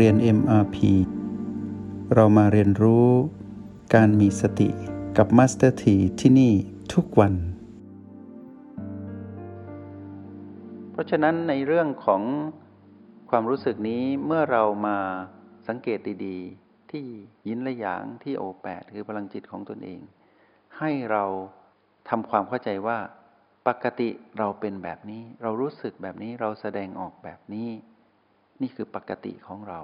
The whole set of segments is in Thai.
เรียน MRP เรามาเรียนรู้การมีสติกับ Master T ที่ที่นี่ทุกวัน เพราะฉะนั้นในเรื่องของความรู้สึกนี้เมื่อเรามาสังเกตดีๆ ที่ยินและหยางที่โอแปดคือพลังจิตของตนเอง ให้เราทำความเข้าใจว่า ปกติเราเป็นแบบนี้ เรารู้สึกแบบนี้เราแสดงออกแบบนี้ นี่คือปกติของเรา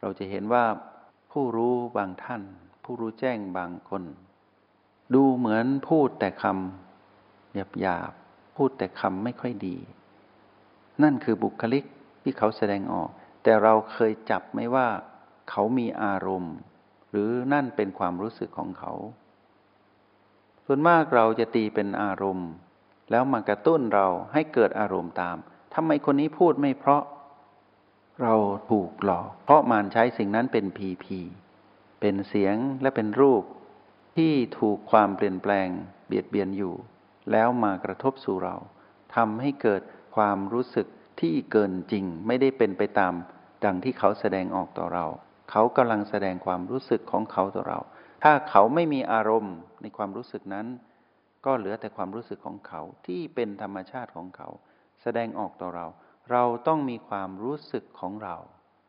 เราจะเห็นว่าผู้รู้บางท่าน ผู้รู้แจ้งบางคน ดูเหมือนพูดแต่คำหยาบๆพูดแต่คำไม่ค่อยดี นั่นคือบุคลิกที่เขาแสดงออก แต่เราเคยจับไหมว่า เขามีอารมณ์ หรือนั่นเป็นความรู้สึกของเขา ส่วนมากเราจะตีเป็นอารมณ์ แล้วมากระตุ้นเราให้เกิดอารมณ์ตามทำไมคนนี้พูดไม่เพราะ เราถูกหลอก เพราะมารใช้สิ่งนั้นเป็นพีพีเป็นเสียงและเป็นรูป ที่ถูกความเปลี่ยนแปลงเบียดเบียนอยู่ แล้วมากระทบสู่เราทำให้เกิดความรู้สึกที่เกินจริงไม่ได้เป็นไปตาม ดังที่เขาแสดงออกต่อเรา เขากำลังแสดงความรู้สึกของเขาต่อเรา ถ้าเขาไม่มีอารมณ์ในความรู้สึกนั้น ก็เหลือแต่ความรู้สึกของเขาที่เป็นธรรมชาติของเขา แสดงออกต่อเรา เราต้องมีความรู้สึกของเรา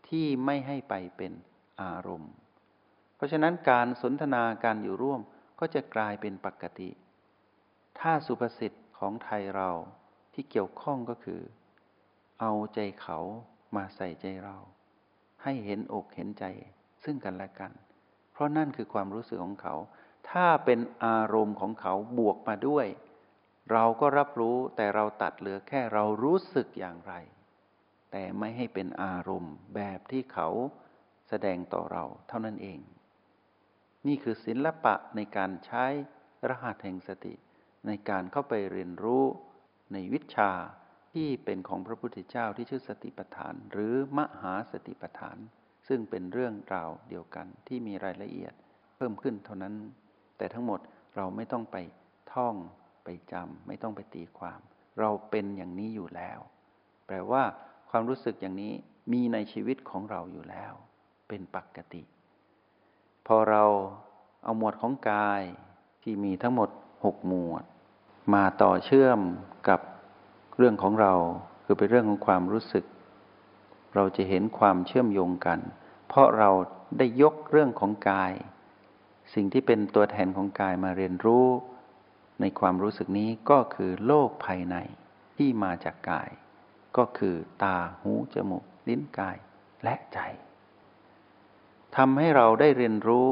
ที่ไม่ให้ไปเป็นอารมณ์ เพราะฉะนั้นการสนทนาการอยู่ร่วมก็จะกลายเป็นปกติ ถ้าสุภาษิตของไทยเราที่เกี่ยวข้องก็คือ เอาใจเขามาใส่ใจเรา ให้เห็นอกเห็นใจซึ่งกันและกัน เพราะนั่นคือความรู้สึกของเขา ถ้าเป็นอารมณ์ของเขาบวกมาด้วย เราก็รับรู้แต่เราตัดเหลือแค่เรารู้สึกอย่างไร แต่ไม่ให้เป็นอารมณ์แบบที่เขาแสดงต่อเราเท่านั้นเอง นี่คือศิละปะในการใช้รหัสแห่งสติ ในการเข้าไปเรียนรู้ในวิชาที่เป็นของพระพุทธเจ้าที่ชื่อสติปัฏฐาน หรือมหาสติปัฏฐาน ซึ่งเป็นเรื่องราวเดียวกันที่มีรายละเอียดเพิ่มขึ้นเท่านั้น แต่ทั้งหมดเราไม่ต้องไปท่อง ไปจำไม่ต้องไปตีความ เราเป็นอย่างนี้อยู่แล้ว แปลว่า ความรู้สึกอย่างนี้มีในชีวิตของเราอยู่แล้ว เป็นปกติ พอเราเอาหมวดของกายที่มีทั้งหมดหกหมวด มาต่อเชื่อมกับเรื่องของเรา คือเป็นเรื่องของความรู้สึก เราจะเห็นความเชื่อมโยงกัน เพราะเราได้ยกเรื่องของกาย สิ่งที่เป็นตัวแทนของกายมาเรียนรู้ ในความรู้สึกนี้ก็คือโลกภายในที่มาจากกาย ก็คือตาหูจมูก ลิ้นกายและใจทำให้เราได้เรียนรู้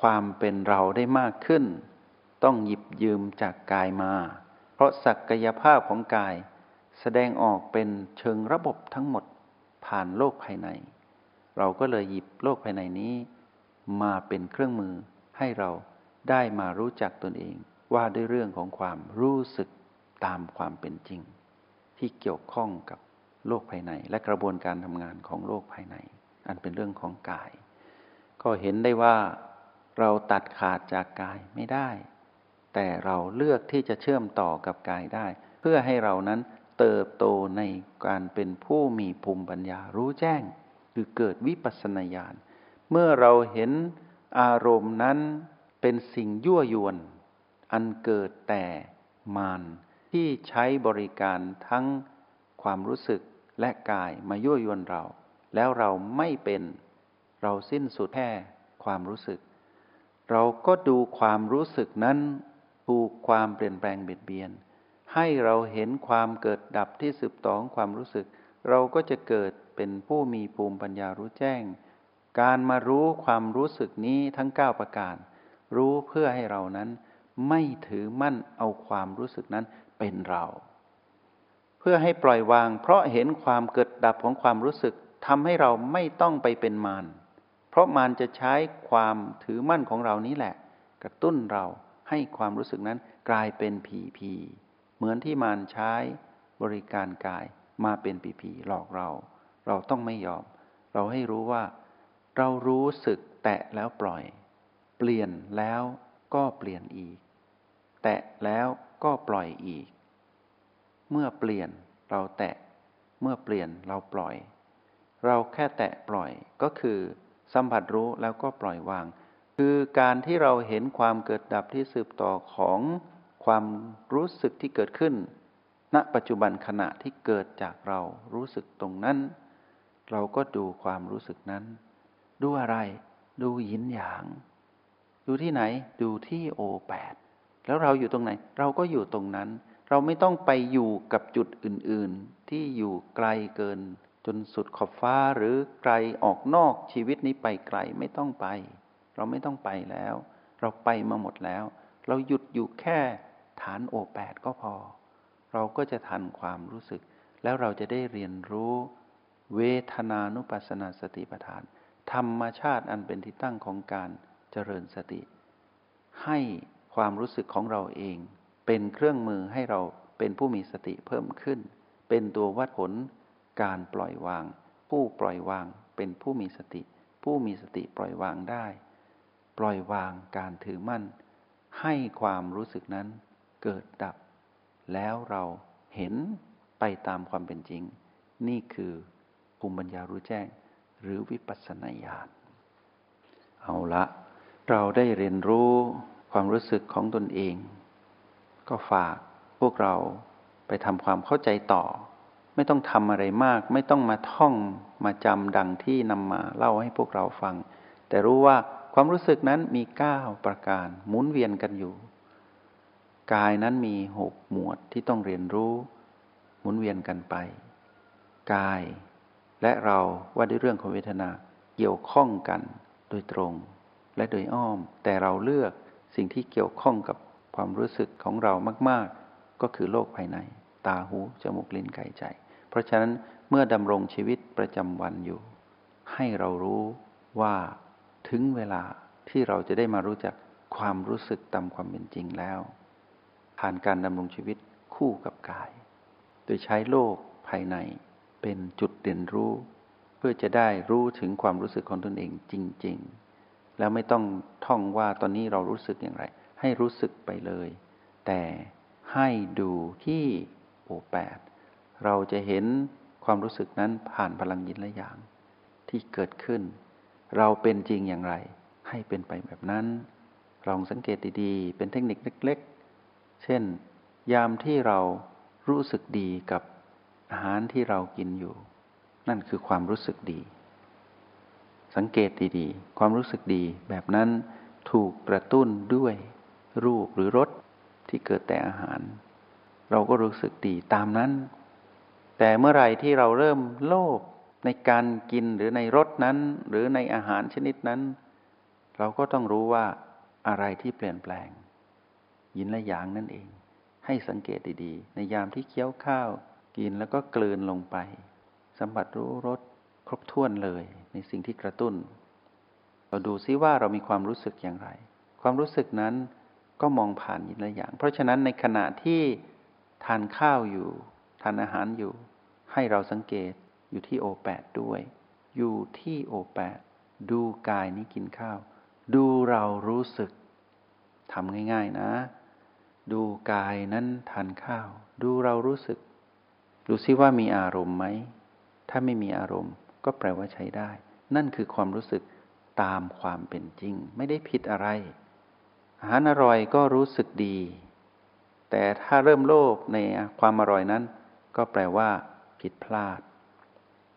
ความเป็นเราได้มากขึ้น ต้องหยิบยืมจากกายมา เพราะศักยภาพของกาย แสดงออกเป็นเชิงระบบทั้งหมดผ่านโลกภายใน เราก็เลยหยิบโลกภายในนี้ มาเป็นเครื่องมือให้เราได้มารู้จักตนเอง ว่าด้วยเรื่องของความรู้สึกตามความเป็นจริง ที่เกี่ยวข้องกับโลกภายใน และกระบวนการทำงานของโลกภายใน อันเป็นเรื่องของกาย ก็เห็นได้ว่าเราตัดขาดจากกายไม่ได้ แต่เราเลือกที่จะเชื่อมต่อกับกายได้ เพื่อให้เรานั้นเติบโตในการเป็นผู้มีภูมิปัญญารู้แจ้ง คือเกิดวิปัสสนาญาณเมื่อเราเห็นอารมณ์นั้นเป็นสิ่งยั่วยวน อันเกิดแต่มานที่ใช้บริการทั้งความรู้สึกและกายมายั่วยวนเรา แล้วเราไม่เป็นเราสิ้นสุดแค่ความรู้สึก เราก็ดูความรู้สึกนั้นถูกความเปลี่ยนแปลงเบียดเบียน ให้เราเห็นความเกิดดับที่สืบต่อของความรู้สึก เราก็จะเกิดเป็นผู้มีภูมิปัญญารู้แจ้ง การมารู้ความรู้สึกนี้ทั้งเก้าประการ รู้เพื่อให้เรานั้น ไม่ถือมั่นเอาความรู้สึกนั้นเป็นเรา เพื่อให้ปล่อยวาง เพราะเห็นความเกิดดับของความรู้สึกทำให้เราไม่ต้องไปเป็นมารเพราะมารจะใช้ความถือมั่นของเรานี้แหละ กระตุ้นเราให้ความรู้สึกนั้นกลายเป็นผีผีเหมือนที่มารใช้บริการกายมาเป็นผีผีหลอกเรา เราต้องไม่ยอม เราให้รู้ว่า เรารู้สึกแตะแล้วปล่อย เปลี่ยนแล้วก็เปลี่ยนอีก แตะแล้วก็ปล่อยอีก เมื่อเปลี่ยนเราแตะ เมื่อเปลี่ยนเราปล่อย เราแค่แตะปล่อยก็คือสัมผัสรู้แล้วก็ปล่อยวาง คือการที่เราเห็นความเกิดดับที่สืบต่อของความรู้สึกที่เกิดขึ้น ณ ปัจจุบันขณะที่เกิดจากเรารู้สึกตรงนั้น เราก็ดูความรู้สึกนั้น ดูอะไร ดูยินหยาง ดูที่ไหน ดูที่โอแปด แล้วเราอยู่ตรงไหน เราก็อยู่ตรงนั้น เราไม่ต้องไปอยู่กับจุดอื่น ๆ ที่อยู่ไกลเกิน จนสุดขอบฟ้าหรือไกลออกนอกชีวิตนี้ไปไกลไม่ต้องไป เราไม่ต้องไปแล้ว เราไปมาหมดแล้ว เราหยุดอยู่แค่ฐานโอแปดก็พอ เราก็จะทันความรู้สึก แล้วเราจะได้เรียนรู้ เวทนานุปัสสนาสติปัฏฐาน ธรรมชาติอันเป็นที่ตั้งของการเจริญสติ ให้ ความรู้สึกของเราเอง เป็นเครื่องมือให้เราเป็นผู้มีสติเพิ่มขึ้น เป็นตัววัดผลการปล่อยวาง ผู้ปล่อยวางเป็นผู้มีสติ ผู้มีสติปล่อยวางได้ ปล่อยวางการถือมั่น ให้ความรู้สึกนั้นเกิดดับ แล้วเราเห็นไปตามความเป็นจริง นี่คือภูมิปัญญารู้แจ้ง หรือวิปัสสนาญาณเอาละ เราได้เรียนรู้ ความรู้สึกของตนเอง ก็ฝากพวกเราไปทำความเข้าใจต่อ ไม่ต้องทำอะไรมาก ไม่ต้องมาท่องมาจำดังที่นำมาเล่าให้พวกเราฟัง แต่รู้ว่าความรู้สึกนั้นมีเก้าประการหมุนเวียนกันอยู่ กายนั้นมีหกหมวดที่ต้องเรียนรู้ หมุนเวียนกันไป กายและเราว่าด้วยเรื่องของเวทนาเกี่ยวข้องกันโดยตรงและโดยอ้อม แต่เราเลือก สิ่งที่เกี่ยวข้องกับความรู้สึกของเรามาก ๆ ก็คือโลกภายใน ตาหูจมูกลิ้นกายใจ เพราะฉะนั้นเมื่อดำรงชีวิตประจำวันอยู่ ให้เรารู้ว่าถึงเวลาที่เราจะได้มารู้จักความรู้สึกตามความเป็นจริงแล้ว ผ่านการดำรงชีวิตคู่กับกาย โดยใช้โลกภายในเป็นจุดเรียนรู้ เพื่อจะได้รู้ถึงความรู้สึกของตนเองจริง ๆ แล้วไม่ต้องท่องว่าตอนนี้เรารู้สึกอย่างไร ให้รู้สึกไปเลย แต่ให้ดูที่โอแปดเราจะเห็นความรู้สึกนั้นผ่านพลังยินและอย่าง ที่เกิดขึ้น เราเป็นจริงอย่างไร ให้เป็นไปแบบนั้นลองสังเกตดีๆ เป็นเทคนิคเล็กๆ เช่น ยามที่เรารู้สึกดีกับอาหารที่เรากินอยู่ นั่นคือความรู้สึกดี สังเกตดีๆ ความรู้สึกดีแบบนั้นถูกกระตุ้นด้วยรูปหรือรสที่เกิดแต่อาหาร เราก็รู้สึกดีตามนั้น แต่เมื่อไหร่ที่เราเริ่มโลภในการกินหรือในรสนั้น หรือในอาหารชนิดนั้น เราก็ต้องรู้ว่าอะไรที่เปลี่ยนแปลง ยินและหยางนั่นเอง ให้สังเกตดีๆ ในยามที่เคี้ยวข้าว กินแล้วก็กลืนลงไปสัมผัสรู้รส ครบถ้วนเลยในสิ่งที่กระตุ้น เราดูซิว่าเรามีความรู้สึกอย่างไร ความรู้สึกนั้นก็มองผ่านยินละอย่าง เพราะฉะนั้นในขณะที่ทานข้าวอยู่ ทานอาหารอยู่ ให้เราสังเกตอยู่ที่โอแปดด้วย อยู่ที่โอแปดดูกายนี้กินข้าว ดูเรารู้สึกทำง่าย ๆนะ ดูกายนั้นทานข้าว ดูเรารู้สึก ดูซิว่ามีอารมณ์ไหม ถ้าไม่มีอารมณ์ ก็แปลว่าใช้ได้ นั่นคือความรู้สึกตามความเป็นจริง ไม่ได้ผิดอะไร อาหารอร่อยก็รู้สึกดี แต่ถ้าเริ่มโลภในความอร่อยนั้น ก็แปลว่าผิดพลาด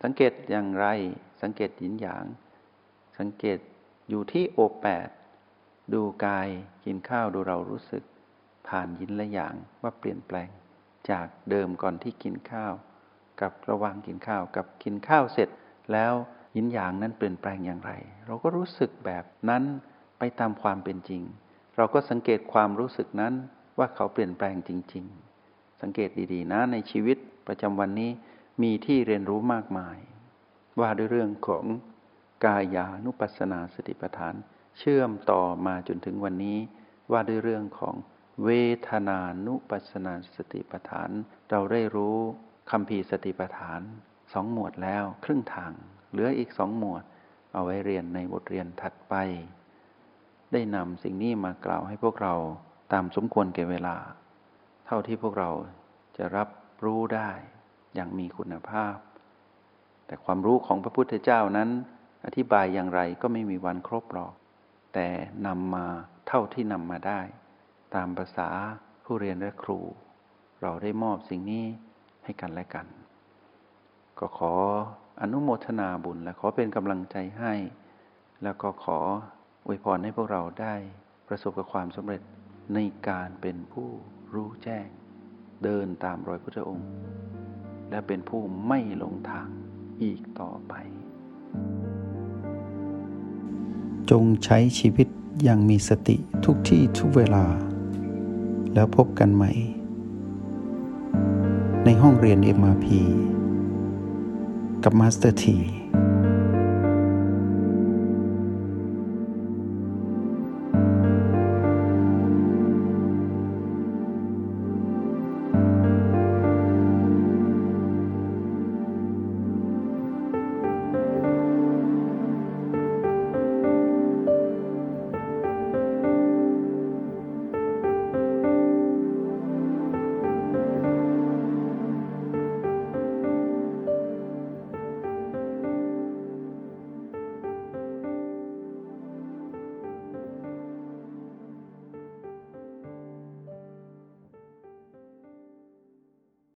สังเกตอย่างไร สังเกตหยินหยาง สังเกตอยู่ที่โอแปดดูกายกินข้าวดูเรารู้สึก ผ่านยินและอย่างว่าเปลี่ยนแปลง จากเดิมก่อนที่กินข้าว กับระว่างกินข้าวกับกินข้าวเสร็จ แล้วยินหยางนั้นเปลี่ยนแปลงอย่างไร เราก็รู้สึกแบบนั้นไปตามความเป็นจริง เราก็สังเกตความรู้สึกนั้นว่าเขาเปลี่ยนแปลงจริง ๆ สังเกตดีๆ นะในชีวิตประจำวันนี้มีที่เรียนรู้มากมาย ว่าด้วยเรื่องของกายานุปัสสนาสติปัฏฐาน เชื่อมต่อมาจนถึงวันนี้ ว่าด้วยเรื่องของเวทนานุปัสสนาสติปัฏฐาน เราได้รู้คำพีสติปัฏฐาน สองหมวดแล้วครึ่งทาง เหลืออีกสองหมวด เอาไว้เรียนในบทเรียนถัดไป ได้นำสิ่งนี้มากล่าวให้พวกเราตามสมควรแก่เวลา เท่าที่พวกเราจะรับรู้ได้อย่างมีคุณภาพ แต่ความรู้ของพระพุทธเจ้านั้น อธิบายอย่างไรก็ไม่มีวันครบหรอก แต่นำมาเท่าที่นำมาได้ ตามภาษาผู้เรียนและครู เราได้มอบสิ่งนี้ให้กันและกัน ก็ขออนุโมทนาบุญและขอเป็นกำลังใจให้ แล้วก็ขออวยพรให้พวกเราได้ประสบกับความสำเร็จในการเป็นผู้รู้แจ้ง เดินตามรอยพุทธองค์ และเป็นผู้ไม่หลงทางอีกต่อไป จงใช้ชีวิตอย่างมีสติทุกที่ทุกเวลา แล้วพบกันใหม่ ในห้องเรียน MRP กับ Master T